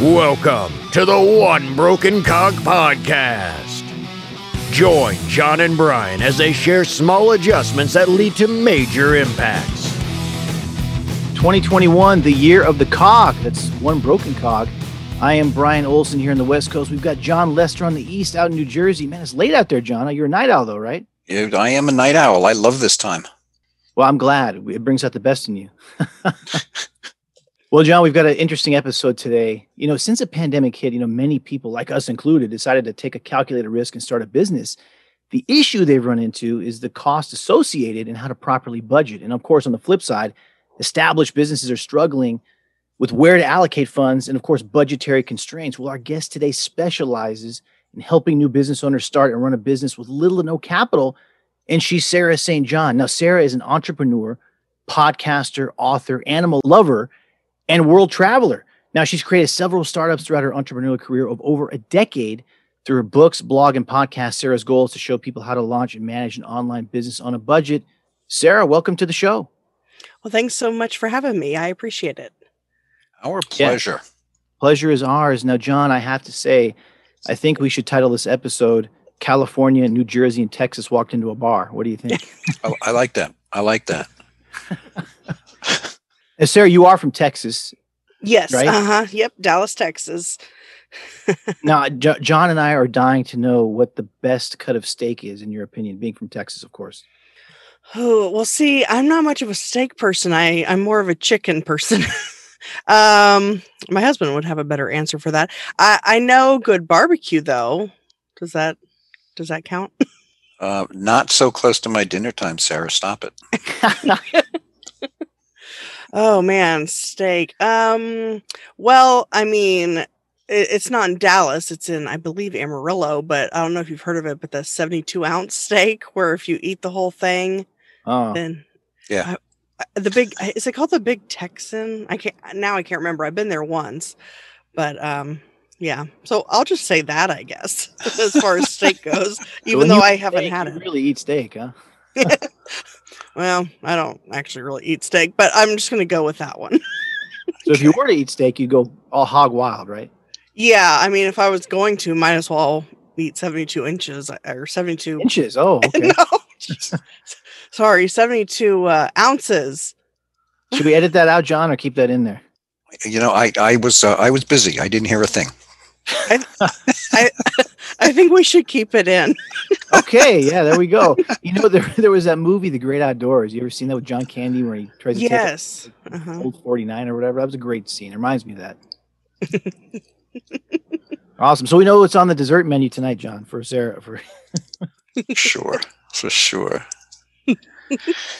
Welcome to the One Broken Cog Podcast. Join John and Brian as they share small adjustments that lead to major impacts. 2021, the year of the cog. That's one broken cog. I am Brian Olson here on the West Coast. We've got John Lester on the East out in New Jersey. Man, it's late out there, John. You're a night owl, though, right? Yeah, I am a night owl. I love this time. Well, I'm glad. It brings out the best in you. well, John, we've got an interesting episode today. You know, since the pandemic hit, you know, many people, like us included, decided to take a calculated risk and start a business. The issue they've run into is the cost associated and how to properly budget. And of course, on the flip side, established businesses are struggling with where to allocate funds and, of course, budgetary constraints. Well, our guest today specializes in helping new business owners start and run a business with little to no capital and she's Sarah St. John. Now, Sarah is an entrepreneur, podcaster, author, animal lover, and world traveler. Now, she's created several startups throughout her entrepreneurial career of over a decade. Through her books, blog, and podcast, Sarah's goal is to show people how to launch and manage an online business on a budget. Sarah, welcome to the show. Well, thanks so much for having me. I appreciate it. Our pleasure. Yeah. Pleasure is ours. Now, John, I have to say, I think we should title this episode California, New Jersey, and Texas walked into a bar. What do you think? I, oh, I like that. I like that. and Sarah, you are from Texas. Yes. Right? Uh huh. Yep. Dallas, Texas. now, J- John and I are dying to know what the best cut of steak is, in your opinion, being from Texas, of course. Oh, well, see, I'm not much of a steak person. I, I'm more of a chicken person. um, my husband would have a better answer for that. I, I know good barbecue, though. Does that does that count? Uh, not so close to my dinner time, Sarah. Stop it. Oh man, steak. Um, well, I mean, it, it's not in Dallas. It's in, I believe, Amarillo. But I don't know if you've heard of it. But the seventy-two ounce steak, where if you eat the whole thing, oh. then yeah. I, the big is it called the Big Texan? I can't now. I can't remember. I've been there once, but um, yeah. So I'll just say that, I guess, as far as steak goes, even though I haven't steak, had it. really eat steak, huh? well, I don't actually really eat steak, but I'm just going to go with that one. so if you were to eat steak, you go all hog wild, right? Yeah. I mean, if I was going to, might as well eat 72 inches uh, or 72 inches. Oh, okay. no. Sorry, 72 uh, ounces. Should we edit that out, John, or keep that in there? You know, I I was uh, I was busy. I didn't hear a thing. I, I, I think we should keep it in. okay, yeah, there we go. You know, there there was that movie, The Great Outdoors. You ever seen that with John Candy where he tries to yes. take uh-huh. old forty nine or whatever? That was a great scene. It reminds me of that. awesome. So we know what's on the dessert menu tonight, John, for Sarah. For sure, for sure.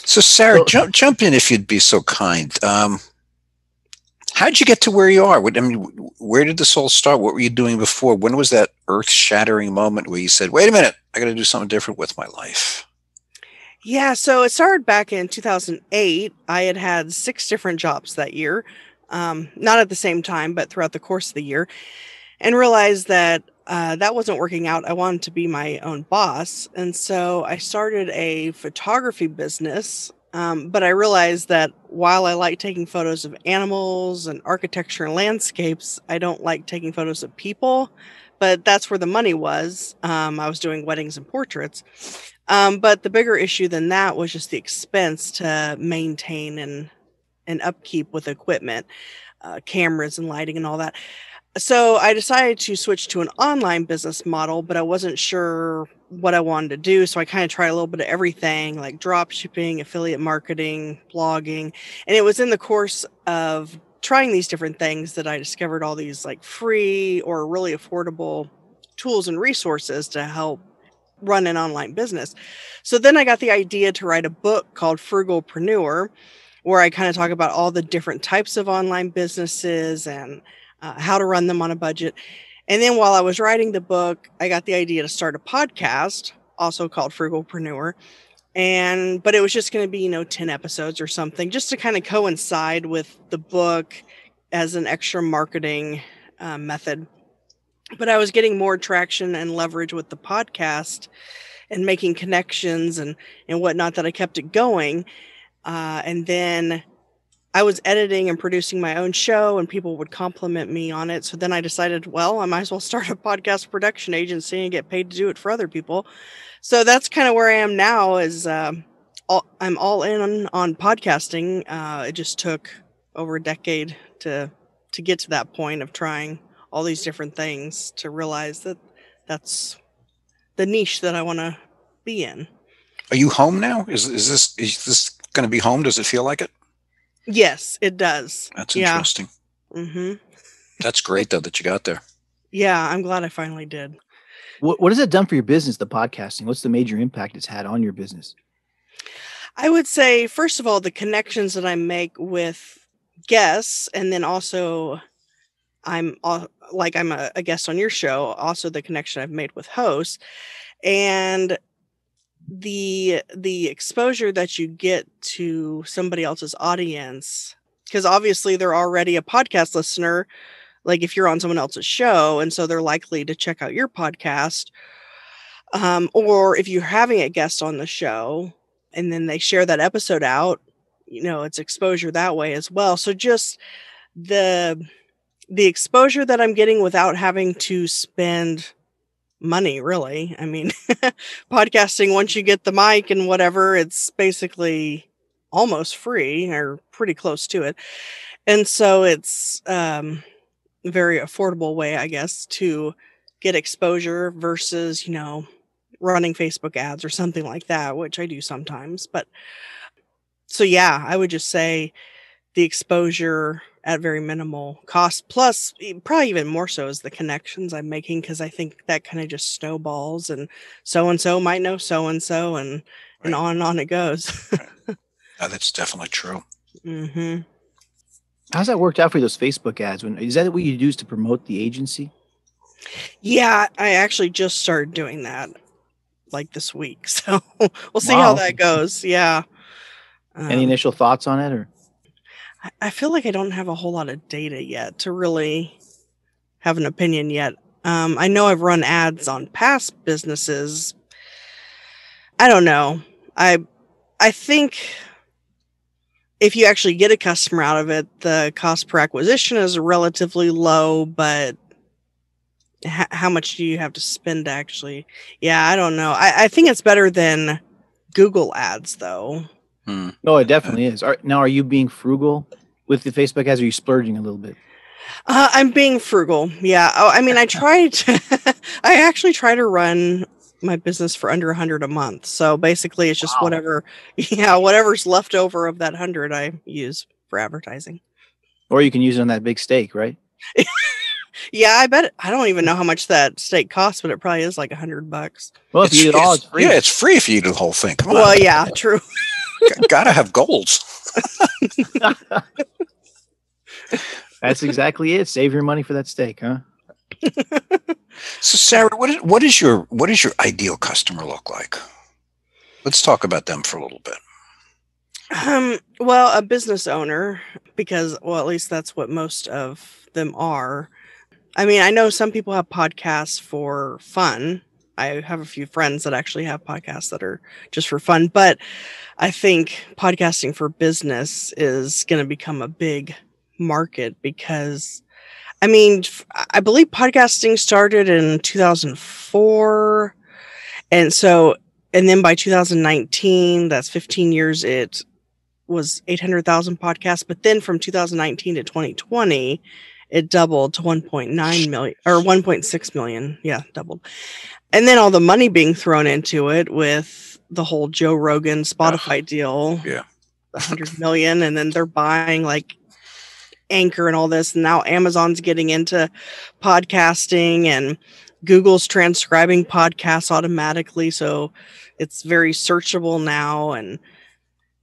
So Sarah, jump jump in if you'd be so kind. Um, how did you get to where you are? What, I mean, where did this all start? What were you doing before? When was that earth shattering moment where you said, wait a minute, I got to do something different with my life? Yeah, so it started back in 2008. I had had six different jobs that year, um, not at the same time, but throughout the course of the year, and realized that uh, that wasn't working out. I wanted to be my own boss. And so I started a photography business um, but I realized that while I like taking photos of animals and architecture and landscapes, I don't like taking photos of people. But that's where the money was. Um, I was doing weddings and portraits. Um, but the bigger issue than that was just the expense to maintain and and upkeep with equipment, uh, cameras and lighting and all that. So I decided to switch to an online business model, but I wasn't sure what I wanted to do. So I kind of tried a little bit of everything like drop shipping, affiliate marketing, blogging. And it was in the course of trying these different things that I discovered all these like free or really affordable tools and resources to help run an online business. So then I got the idea to write a book called Frugalpreneur, where I kind of talk about all the different types of online businesses and uh, how to run them on a budget. And then while I was writing the book, I got the idea to start a podcast, also called Frugalpreneur. And but it was just going to be, you know, 10 episodes or something, just to kind of coincide with the book as an extra marketing uh, method. But I was getting more traction and leverage with the podcast and making connections and and whatnot that I kept it going. Uh, and then I was editing and producing my own show, and people would compliment me on it. So then I decided, well, I might as well start a podcast production agency and get paid to do it for other people. So that's kind of where I am now. Is um, all, I'm all in on, on podcasting. Uh, it just took over a decade to to get to that point of trying all these different things to realize that that's the niche that I want to be in. Are you home now? Is is this is this going to be home? Does it feel like it? Yes, it does. That's Yeah. interesting. hmm That's great though that you got there. Yeah, I'm glad I finally did. What, what has it done for your business, the podcasting? What's the major impact it's had on your business? I would say, first of all, the connections that I make with guests, and then also I'm al- like I'm a, a guest on your show. Also, the connection I've made with hosts, and the the exposure that you get to somebody else's audience, because obviously they're already a podcast listener. Like if you're on someone else's show, and so they're likely to check out your podcast. Um, or if you're having a guest on the show, and then they share that episode out you know it's exposure that way as well so just the the exposure that i'm getting without having to spend money really i mean podcasting once you get the mic and whatever it's basically almost free or pretty close to it and so it's um a very affordable way i guess to get exposure versus you know running Facebook ads or something like that, which I do sometimes. But so, yeah, I would just say the exposure at very minimal cost, plus probably even more so is the connections I'm making because I think that kind of just snowballs and so and so might know so and so and and on and on it goes. Uh, that's definitely true. hmm How's that worked out for you, those Facebook ads? When is that what you use to promote the agency? Yeah, I actually just started doing that like this week, so we'll see how that goes. Yeah. Any Um, initial thoughts on it, or I- feel like I don't have a whole lot of data yet to really have an opinion yet. Um, I know I've run ads on past businesses. I don't know. I I think if you actually get a customer out of it, the cost per acquisition is relatively low, but h- how much do you have to spend actually? Yeah, I don't know. I, I think it's better than Google ads, though. Hmm. no? It definitely is. Are, now, are you being frugal with the Facebook ads? Or are you splurging a little bit? Uh, I'm being frugal. Yeah. Oh, I mean, I tried. To, I actually try to run my business for under a hundred a month. So basically, it's just Wow. whatever. Yeah, whatever's left over of that hundred, I use for advertising. Or you can use it on that big steak, right? Yeah, I bet. I don't even know how much that steak costs, but it probably is like a hundred bucks. Well, if you eat it all, it's free. Yeah, it's free if you eat the whole thing. Come on. Well, yeah, true. G- gotta have goals. That's exactly it. Save your money for that steak, huh? So Sarah, what is what is your what is your ideal customer look like? Let's talk about them for a little bit. Um, well, a business owner, because well, at least that's what most of them are. I mean, I know some people have podcasts for fun. I have a few friends that actually have podcasts that are just for fun, but I think podcasting for business is going to become a big market because I mean, I believe podcasting started in 2004 and so and then by 2019, that's 15 years it was 800,000 podcasts, but then from 2019 to 2020, it doubled to 1.9 million or 1.6 million. Yeah, doubled. And then all the money being thrown into it with the whole Joe Rogan Spotify deal. Yeah. The 100 million. And then they're buying like Anchor and all this. And now Amazon's getting into podcasting and Google's transcribing podcasts automatically. So it's very searchable now. And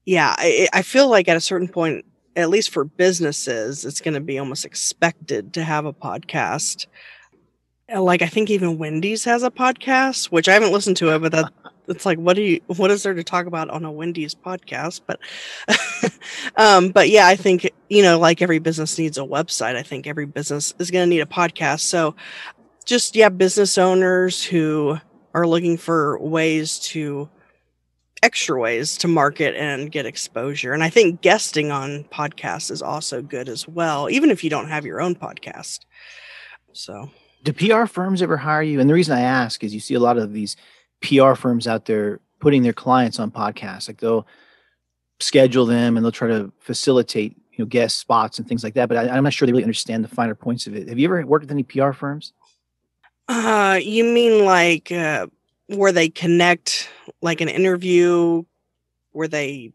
yeah, I, I feel like at a certain point, at least for businesses, it's going to be almost expected to have a podcast. Uh, Like I think even Wendy's has a podcast, which I haven't listened to it, but that it's like what do you what is there to talk about on a Wendy's podcast? But um, but yeah, I think you know, like every business needs a website. I think every business is going to need a podcast. So just yeah, business owners who are looking for ways to extra ways to market and get exposure. And I think guesting on podcasts is also good as well, even if you don't have your own podcast. So, do PR firms ever hire you? And the reason I ask is you see a lot of these PR firms out there putting their clients on podcasts. Like they'll schedule them and they'll try to facilitate you know guest spots and things like that. But I, am not sure they really understand the finer points of it. Have you ever worked with any PR firms? Uh, you mean like uh, where they connect, like an interview, where they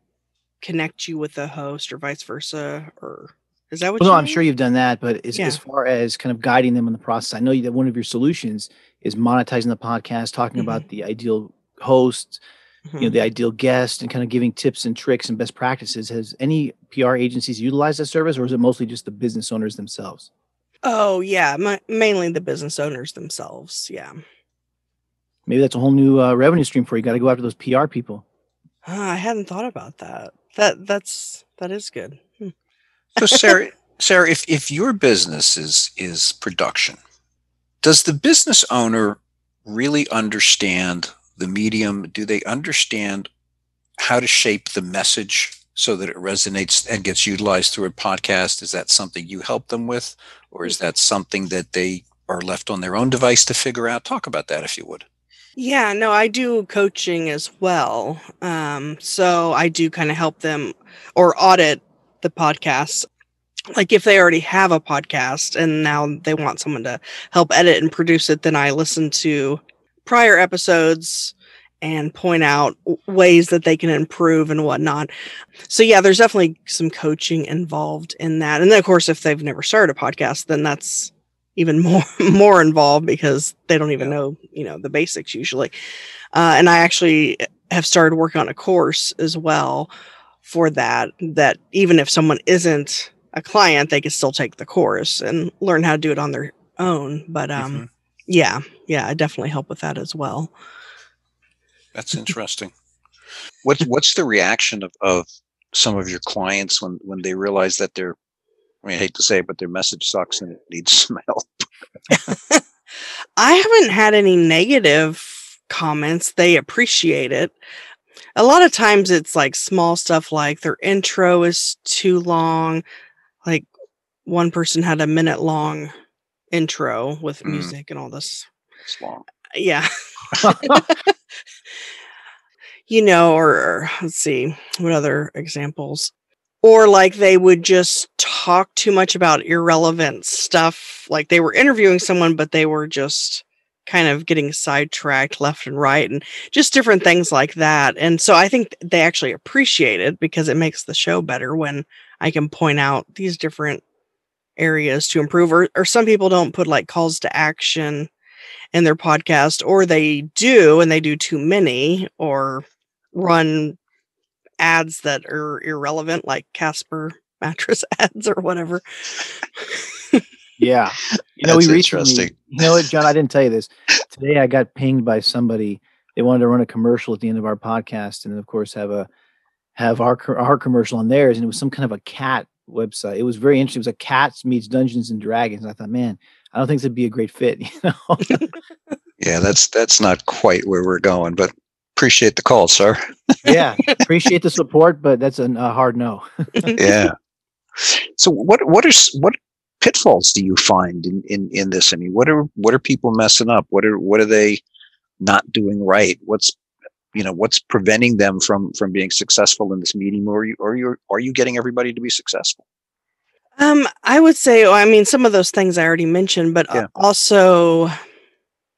connect you with the host, or vice versa, or is that what? Well, no, I'm sure you've done that, but as, yeah. as far as kind of guiding them in the process, I know that one of your solutions is monetizing the podcast, talking mm-hmm. about the ideal host, mm-hmm. you know, mm-hmm. the ideal guest, and kind of giving tips and tricks and best practices. Has any PR agencies utilized that service, or is it mostly just the business owners themselves? Oh yeah, mainly the business owners themselves. Yeah. Maybe that's a whole new uh, revenue stream for you. Got to go after those PR people. Uh, I hadn't thought about that. That that's that is good. Hmm. so Sarah, Sarah, if if your business is is production, does the business owner really understand the medium? Do they understand how to shape the message so that it resonates and gets utilized through a podcast? Is that something you help them with, or is that something that they are left on their own device to figure out? Talk about that if you would. Yeah, no, I do coaching as well. Um, so I do kind of help them or audit the podcasts. Like if they already have a podcast and now they want someone to help edit and produce it, then I listen to prior episodes and point out ways that they can improve and whatnot. So yeah, there's definitely some coaching involved in that. And then of course, if they've never started a podcast, then that's even more more involved because they don't even know, you know, the basics usually. Uh, and I actually have started working on a course as well for that. That even if someone isn't a client, they can still take the course and learn how to do it on their own. But um, mm-hmm. yeah, yeah, I definitely help with that as well. That's interesting. what's what's the reaction of, of some of your clients when when they realize that their I mean I hate to say it, but their message sucks and it needs some help? I haven't had any negative comments. They appreciate it. A lot of times it's like small stuff like their intro is too long. Like one person had a minute long intro with mm. music and all this. It's long. Yeah. you know, or, or let's see, what other examples? Or like they would just talk too much about irrelevant stuff. Like they were interviewing someone, but they were just kind of getting sidetracked left and right and just different things like that. And so I think they actually appreciate it because it makes the show better when I can point out these different areas to improve. Or, or some people don't put like calls to action in their podcast, or they do and they do too many, or run ads that are irrelevant, like Casper mattress ads or whatever. yeah, you know, That's we recently. You know what, John? I didn't tell you this. Today, I got pinged by somebody. They wanted to run a commercial at the end of our podcast, and of course, have a have our our commercial on theirs, and it was some kind of a cat website. It was very interesting. It was a cats meets Dungeons and Dragons. I thought, man, I don't think it'd be a great fit. You know. yeah, that's that's not quite where we're going, but appreciate the call, sir. yeah, appreciate the support, but that's a, a hard no. yeah. So what what are what pitfalls do you find in, in in this? I mean, what are what are people messing up? What are what are they not doing right? What's you know what's preventing them from from being successful in this meeting, or are you or you are you getting everybody to be successful? Um, I would say, well, I mean, some of those things I already mentioned, but yeah. also,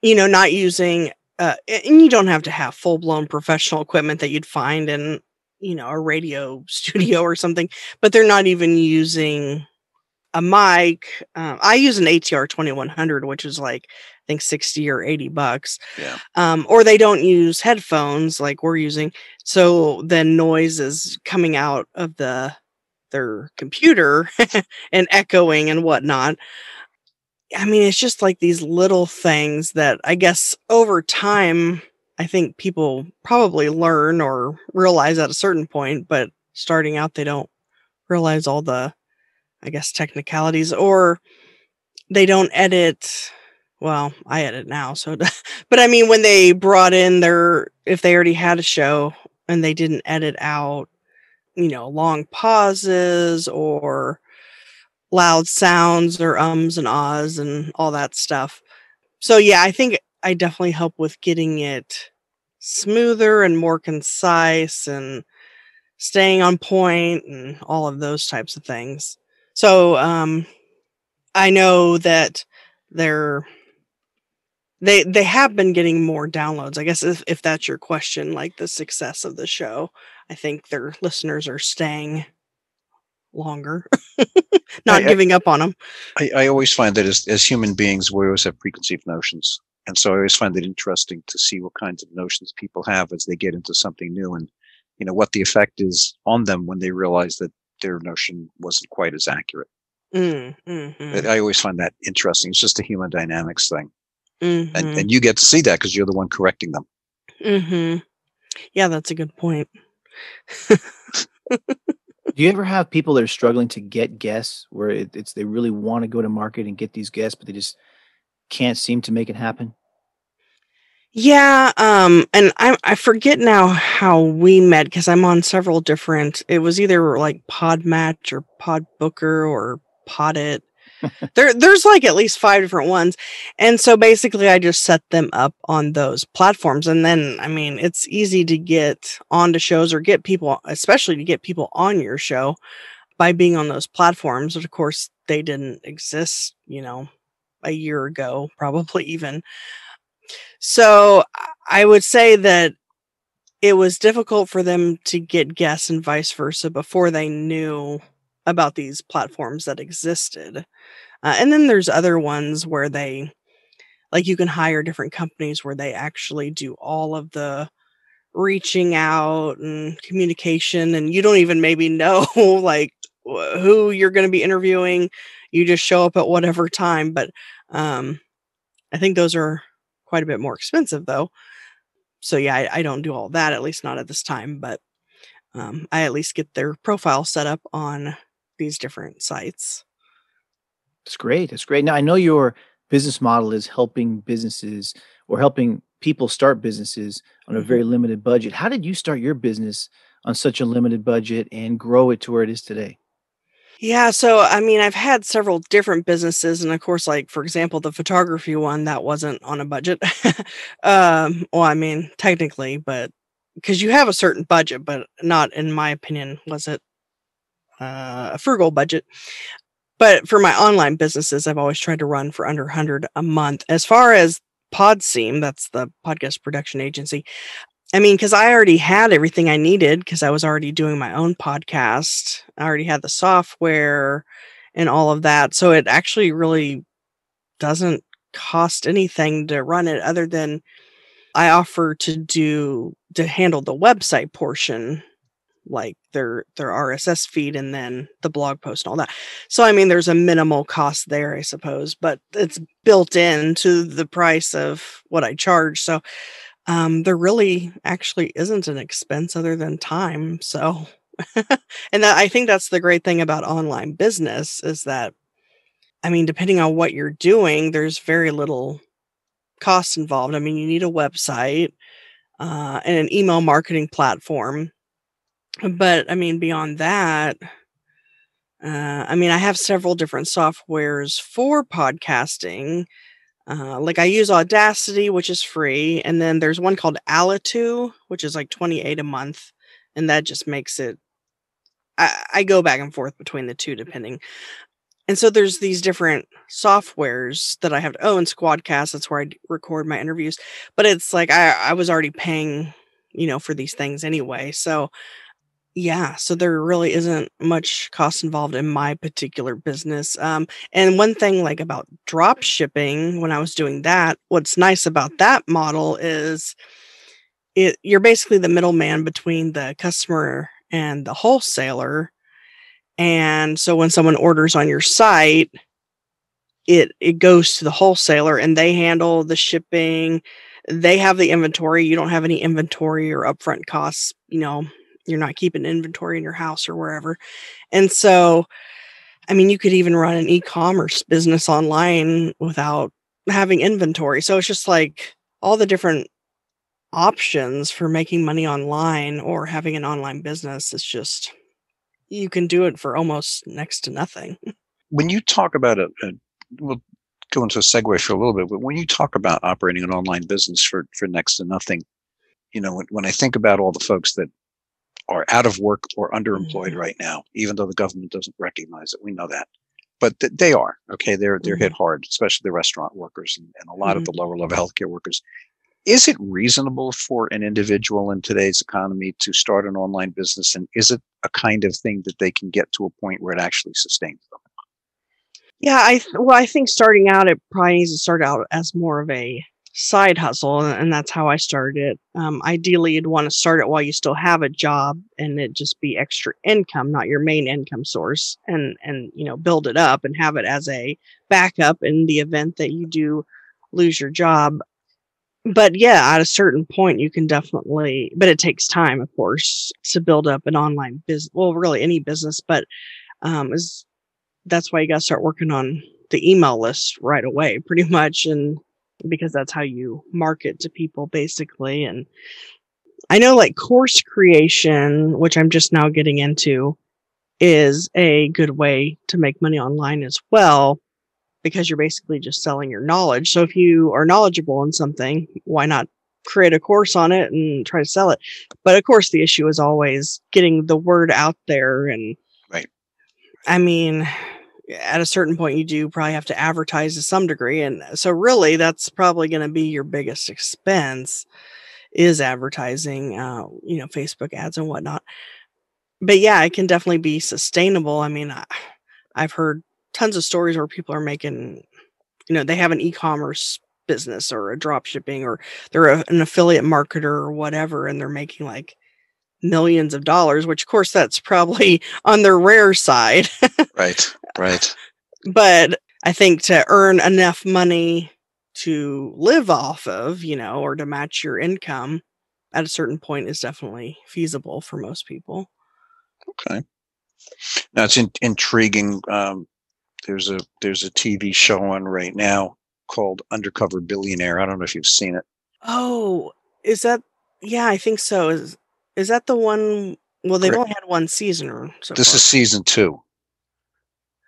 you know, not using uh, and you don't have to have full blown professional equipment that you'd find in you know a radio studio or something but they're not even using a mic um, i use an atr 2100 which is like i think 60 or 80 bucks yeah. um, or they don't use headphones like we're using so then noise is coming out of the their computer and echoing and whatnot I mean, it's just like these little things that I guess over time, I think people probably learn or realize at a certain point, but starting out, they don't realize all the, I guess, technicalities or they don't edit. Well, I edit now. So, but I mean, when they brought in their, if they already had a show and they didn't edit out, you know, long pauses or loud sounds or ums and ahs and all that stuff. So yeah, I think I definitely help with getting it smoother and more concise and staying on point and all of those types of things. So um I know that they're they they have been getting more downloads. I guess if, if that's your question, like the success of the show, I think their listeners are staying longer, not I- giving up on them. I, I always find that as, as human beings, we always have preconceived notions. And so I always find it interesting to see what kinds of notions people have as they get into something new and, you know, what the effect is on them when they realize that their notion wasn't quite as accurate. Mm, mhm, I always find that interesting. It's just a human dynamics thing. And, mhm, and you get to see that because you're the one correcting them. mhm. Yeah, that's a good point. Do you ever have people that are struggling to get guests where it, it's they really want to go to market and get these guests, but they just can't seem to make it happen? Yeah, um, and I I forget now how we met because I'm on several different. It was either like Podmatch or Podbooker or Podit. There, there's like at least five different ones, and so basically I just set them up on those platforms, and then I mean it's easy to get onto shows or get people, especially to get people on your show by being on those platforms. But of course, they didn't exist, you know, a year ago, probably even. So I would say that it was difficult for them to get guests and vice versa before they knew about these platforms that existed. Uh, and then there's other ones where they, like, you can hire different companies where they actually do all of the reaching out and communication, and you don't even maybe know, like, who you're going to be interviewing. You just show up at whatever time. But um, I think those are quite a bit more expensive though. So yeah, I, I don't do all that, at least not at this time, but um, I at least get their profile set up on these different sites. It's great. It's great. Now I know your business model is helping businesses or helping people start businesses on a very limited budget. How did you start your business on such a limited budget and grow it to where it is today? Yeah, so I mean, I've had several different businesses, and of course, like for example, the photography one that wasn't on a budget. um, well, I mean, technically, but because you have a certain budget, but not, in my opinion, was it uh, a frugal budget. But for my online businesses, I've always tried to run for under 100 a month. As far as Podseam, that's the podcast production agency. I mean, because I already had everything I needed because I was already doing my own podcast. I already had the software and all of that. So it actually really doesn't cost anything to run it other than I offer to do to handle the website portion like their their RSS feed and then the blog post and all that. So I mean there's a minimal cost there I suppose, but it's built into the price of what I charge. So um there really actually isn't an expense other than time. So and that I think that's the great thing about online business is that I mean depending on what you're doing there's very little cost involved. I mean you need a website uh, and an email marketing platform but I mean, beyond that, uh, I mean, I have several different softwares for podcasting. Uh, like I use Audacity, which is free, and then there's one called Alitu, which is like 28 a month, and that just makes it. I, I go back and forth between the two depending. And so there's these different softwares that I have to own. Squadcast, that's where I record my interviews. But it's like I, I was already paying, you know, for these things anyway. So yeah, so there really isn't much cost involved in my particular business. Um, and one thing like about drop shipping, when I was doing that, what's nice about that model is it you're basically the middleman between the customer and the wholesaler. And so when someone orders on your site, it it goes to the wholesaler and they handle the shipping. They have the inventory. You don't have any inventory or upfront costs, you know, you're not keeping inventory in your house or wherever. And so, I mean, you could even run an e commerce business online without having inventory. So it's just like all the different options for making money online or having an online business. It's just you can do it for almost next to nothing. When you talk about it, we'll go into a segue for a little bit, but when you talk about operating an online business for, for next to nothing, you know, when, when I think about all the folks that are out of work or underemployed Mhm. right now, even though the government doesn't recognize it, we know that. But th- they are okay. They're they're hit hard, especially the restaurant workers and, and a lot of the lower level healthcare workers. Is it reasonable for an individual in today's economy to start an online business, and is it a kind of thing that they can get to a point where it actually sustains them? Yeah, I th- well, I think starting out, it probably needs to start out as more of a side hustle, and, that's how I started it. Um, ideally, you'd want to start it while you still have a job, and it just be extra income, not your main income source, and and you know build it up and have it as a backup in the event that you do lose your job. But yeah, at a certain point, you can definitely, but it takes time, of course, to build up an online business. Well, really any business, but um, is that's why you got to start working on the email list right away, pretty much. And because that's how you market to people basically. And I know like course creation, which I'm just now getting into, is a good way to make money online as well because you're basically just selling your knowledge. So if you are knowledgeable in something, why not create a course on it and try to sell it? But of course, the issue is always getting the word out there. And Right. I mean, at a certain point, you do probably have to advertise to some degree. And so, really, that's probably going to be your biggest expense is advertising, uh, you know, Facebook ads and whatnot. But yeah, it can definitely be sustainable. I mean, I, I've heard tons of stories where people are making, you know, they have an e-commerce business or a drop shipping or they're a, an affiliate marketer or whatever, and they're making like millions of dollars, which of course that's probably on the rare side. Right, right. but I think to earn enough money to live off of, you know, or to match your income at a certain point is definitely feasible for most people. Okay. Now it's in, intriguing. Um, there's a there's a TV show on right now called Undercover Billionaire. I don't know if you've seen it. Oh, is that? Yeah, I think so. Is is that the one? Well, they've Correct. only had one season so. This far. is season two.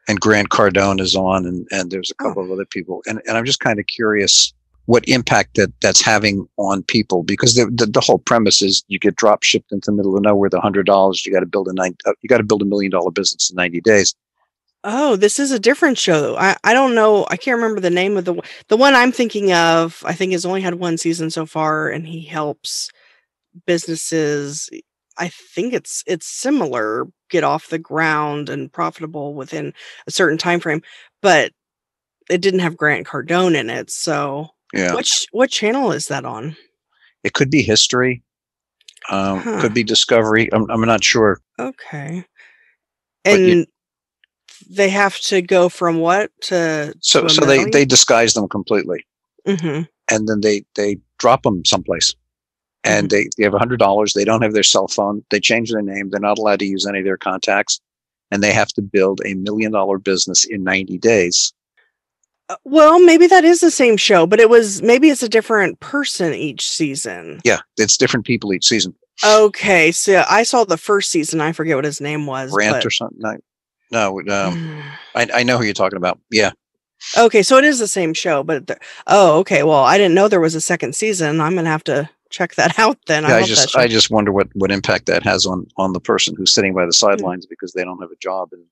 And Grant Cardone is on and, and there's a Oh. couple of other people. And and I'm just kind of curious what impact that that's having on people because the, the the whole premise is you get drop shipped into the middle of nowhere the hundred dollars you got to build a nine uh, you got to build a million dollar business in 90 days Oh, this is a different show. I, I don't know. I can't remember the name of the one- the one I'm thinking of. I think has only had one season so far, and he helps businesses. I think it's it's similar get off the ground and profitable within a certain time frame, but it didn't have Grant Cardone in it. So, yeah which what channel is that on? it could be history um, Huh. could be discovery I'm, I'm not sure Okay, and you- they have to go from what to so to so they they disguise them completely Mhm. and then they they drop them someplace and Mm-hmm. they, they have a hundred dollars they don't have their cell phone they change their name they're not allowed to use any of their contacts and they have to build a million dollar business in 90 days Uh, Well, maybe that is the same show, but it was maybe it's a different person each season. yeah it's different people each season Okay, so I saw the first season. I forget what his name was. rant but- or something no no um, I, I know who you're talking about yeah okay, so it is the same show, but the, oh, okay. Well, I didn't know there was a second season. I'm gonna have to check that out then. yeah, I I just. I just wonder what what impact that has on on the person who's sitting by the Hmm. sidelines because they don't have a job and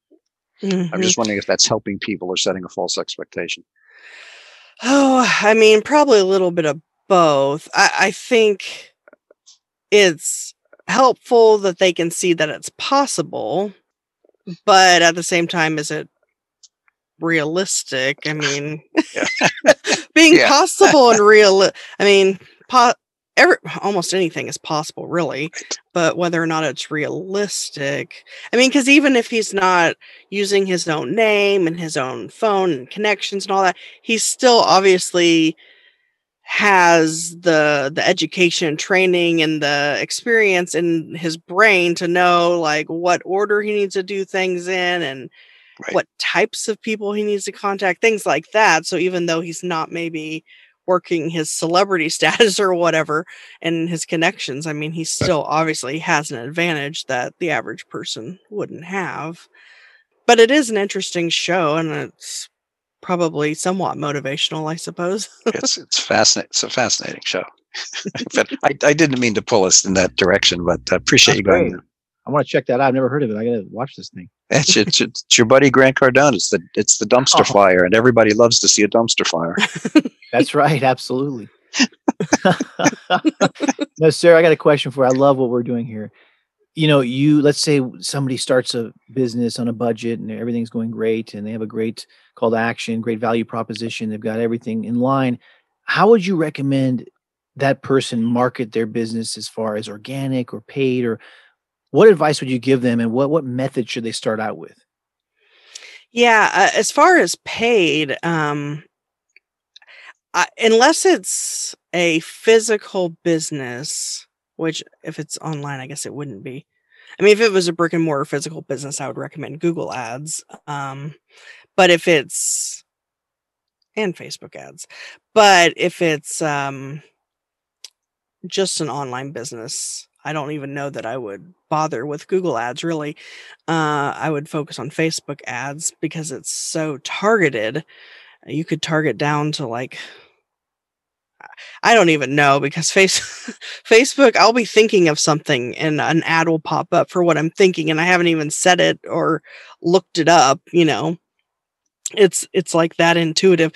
I'm Mhm. just wondering if that's helping people or setting a false expectation Oh, I mean, probably a little bit of both. I, I think it's helpful that they can see that it's possible, but at the same time, is it realistic? I mean, being Yeah. possible and real. I mean, po- every, almost anything is possible, really, but whether or not it's realistic. I mean, because even if he's not using his own name and his own phone and connections and all that, he still obviously has the the education training and the experience in his brain to know like what order he needs to do things in and Right. what types of people he needs to contact things like that so even though he's not maybe working his celebrity status or whatever and his connections. I mean, he still obviously has an advantage that the average person wouldn't have. But it is an interesting show and it's probably somewhat motivational, I suppose. it's it's fascinating. It's a fascinating show. but I, I didn't mean to pull us in that direction, but I appreciate That's you going. Great. I want to check that out. I've never heard of it. I got to watch this thing. It's, it's, it's, your buddy Grant Cardone. It's the it's the dumpster oh. fire, and everybody loves to see a dumpster fire. That's right. Absolutely. no, sir. I got a question for you. I love what we're doing here. You know, you let's say somebody starts a business on a budget and everything's going great, and they have a great call to action, great value proposition. They've got everything in line. How would you recommend that person market their business as far as organic or paid or what advice would you give them and what what method should they start out with? Yeah uh, as far as paid um I, unless it's a physical business which if it's online i guess it wouldn't be. I mean if it was a brick and mortar physical business i would recommend google ads um but if it's and facebook ads but if it's um just an online business I don't even know that I would bother with Google ads really. Uh, I would focus on Facebook ads because it's so targeted. You could target down to like, I don't even know because face Facebook, I'll be thinking of something and an ad will pop up for what I'm thinking and I haven't even said it or looked it up, you know. It's it's like that intuitive.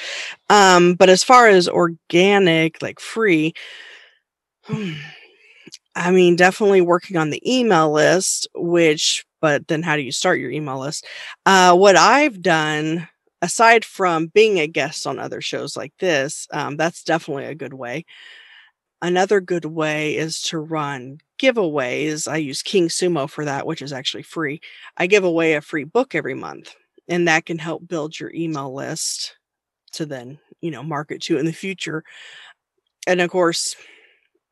Um, but as far as organic, like free, hmm, I mean, definitely working on the email list, which, but then how do you start your email list? Uh, what I've done, aside from being a guest on other shows like this, um, that's definitely a good way. Another good way is to run giveaways. I use King Sumo for that, which is actually free. I give away a free book every month, and that can help build your email list to then, you know, market to in the future. And of course,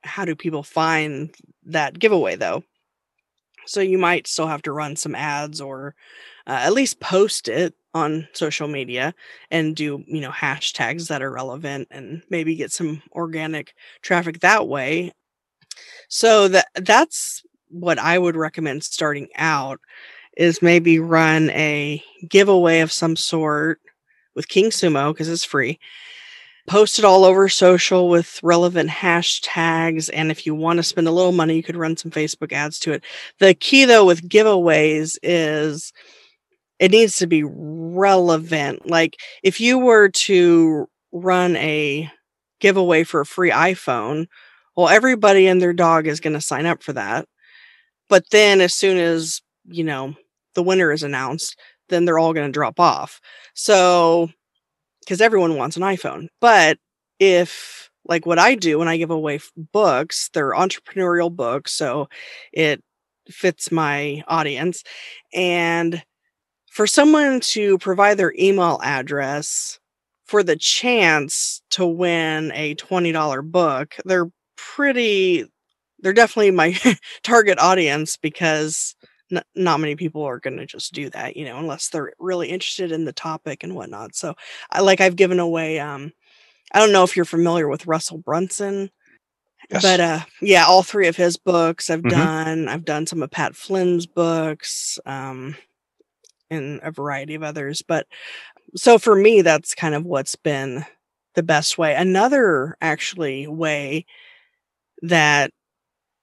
how do people find that giveaway though? So you might still have to run some ads or uh, at least post it on social media and do, you know, hashtags that are relevant and maybe get some organic traffic that way. So that that's what I would recommend starting out is maybe run a giveaway of some sort with King Sumo because it's free post it all over social with relevant hashtags. And if you want to spend a little money, you could run some Facebook ads to it. The key, though, with giveaways is it needs to be relevant. Like if you were to run a giveaway for a free iPhone, well, everybody and their dog is going to sign up for that. But then as soon as, you know, the winner is announced, then they're all going to drop off. So because everyone wants an iPhone. But if like what I do when I give away books, they're entrepreneurial books, so it fits my audience. And for someone to provide their email address for the chance to win a $20 book, they're pretty they're definitely my target audience because n- not many people are going to just do that, you know, unless they're really interested in the topic and whatnot. So, I like I've given away. Um, I don't know if you're familiar with Russell Brunson, yes. but uh, yeah, all three of his books I've mm-hmm. done. I've done some of Pat Flynn's books, um, and a variety of others. But so for me, that's kind of what's been the best way. Another actually way that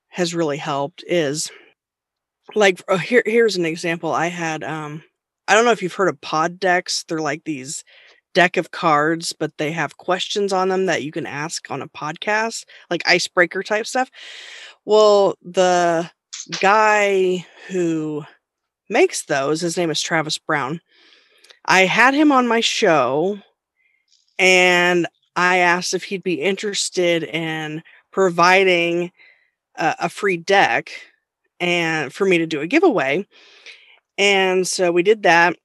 has really helped is like oh, here here's an example i had um i don't know if you've heard of pod decks they're like these deck of cards but they have questions on them that you can ask on a podcast like icebreaker type stuff. Well the guy who makes those his name is travis brown i had him on my show and i asked if he'd be interested in providing a, a free deck and for me to do a giveaway. And so we did that.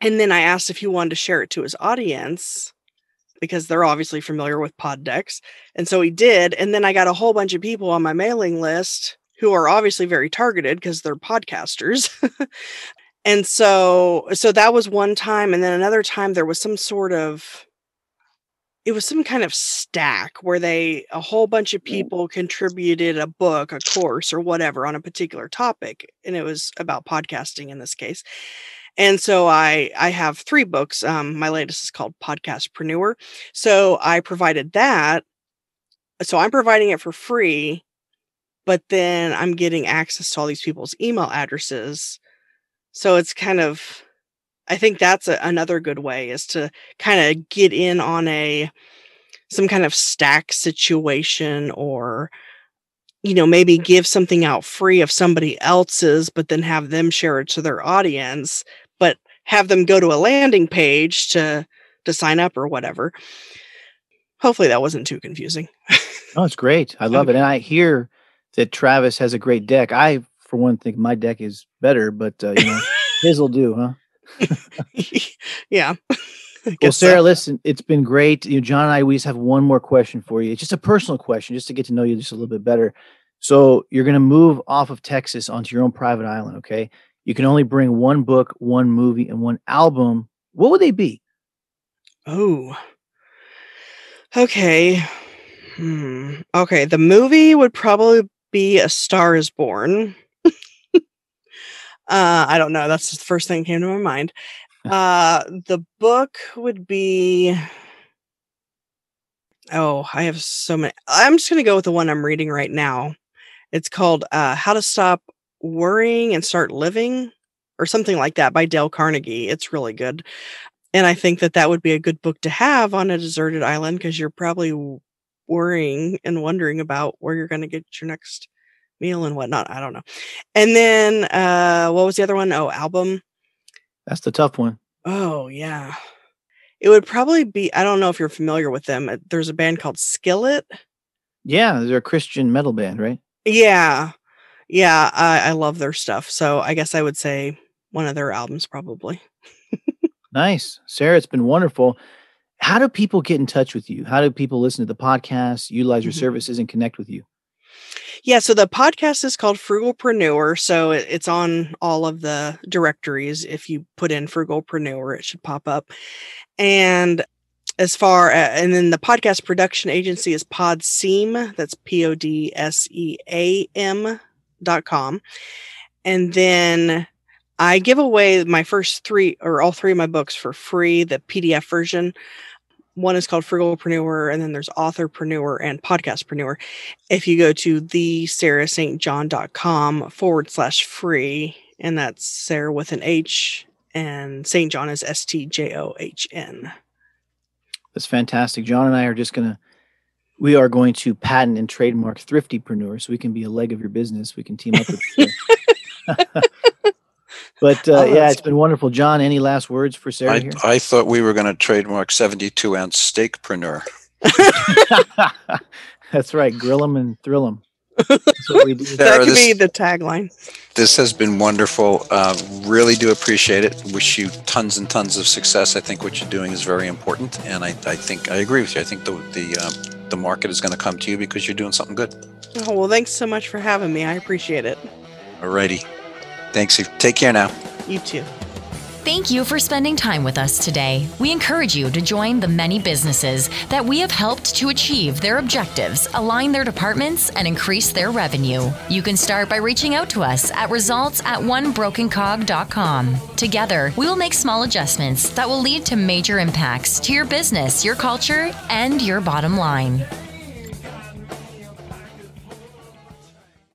And then I asked if he wanted to share it to his audience because they're obviously familiar with pod decks. And so he did. And then I got a whole bunch of people on my mailing list who are obviously very targeted because they're podcasters. and so so that was one time and then another time there was some sort of it was some kind of stack where they a whole bunch of people contributed a book, a course, or whatever on a particular topic, and it was about podcasting in this case. And so I I have three books. Um, my latest is called Podcastpreneur. So I provided that. So I'm providing it for free, but then I'm getting access to all these people's email addresses. So it's kind of I think that's a, another good way is to kind of get in on a some kind of stack situation or you know maybe give something out free of somebody else's but then have them share it to their audience but have them go to a landing page to to sign up or whatever. Hopefully that wasn't too confusing. Oh it's great. I love it and i hear that travis has a great deck. I for one think my deck is better but uh, you know his will do huh yeah. Well, Sarah, so. listen, it's been great. You know, John and I, we just have one more question for you. It's just a personal question, just to get to know you just a little bit better. So you're going to move off of Texas onto your own private island. Okay. You can only bring one book, one movie, and one album. What would they be? Oh. Okay. Hmm. Okay. The movie would probably be A Star is Born. Uh, I don't know. That's the first thing that came to my mind. Uh, the book would be. Oh, I have so many. I'm just going to go with the one I'm reading right now. It's called uh, How to Stop Worrying and Start Living, or something like that by Dale Carnegie. It's really good. And I think that that would be a good book to have on a deserted island because you're probably worrying and wondering about where you're going to get your next meal and whatnot. I don't know. And then uh what was the other one? Oh, album. That's the tough one. Oh yeah. It would probably be I don't know if you're familiar with them. Uh, there's a band called Skillet. Yeah, they're a Christian metal band, right? Yeah. Yeah, I, I love their stuff. So I guess I would say one of their albums probably. nice. Sarah, it's been wonderful. How do people get in touch with you? How do people listen to the podcast, utilize your mm-hmm. services, and connect with you? Yeah, so the podcast is called Frugalpreneur. So it's on all of the directories. If you put in Frugalpreneur, it should pop up. And as far as, and then the podcast production agency is Podseam. That's P O D S E A M dot com. And then I give away my first three or all three of my books for free, the PDF version one is called Frugalpreneur, and then there's Authorpreneur and Podcastpreneur. If you go to the sarahstjohn.com forward slash free, and that's Sarah with an H, and St. John is S T J O H N. That's fantastic. John and I are just going to, we are going to patent and trademark Thriftypreneur so we can be a leg of your business. We can team up with But uh, oh, yeah, it's been wonderful. John, any last words for Sarah I, here? I thought we were going to trademark 72 ounce steakpreneur. That's right. Grill them and thrill them. that could this, be the tagline. This has been wonderful. Uh, really do appreciate it. Wish you tons and tons of success. I think what you're doing is very important, and I, I think I agree with you. I think the the uh, the market is going to come to you because you're doing something good. Oh well, thanks so much for having me. I appreciate it. Alrighty. Thanks. Take care now. You too. Thank you for spending time with us today. We encourage you to join the many businesses that we have helped to achieve their objectives, align their departments, and increase their revenue. You can start by reaching out to us at results at onebrokencog.com. Together, we will make small adjustments that will lead to major impacts to your business, your culture, and your bottom line.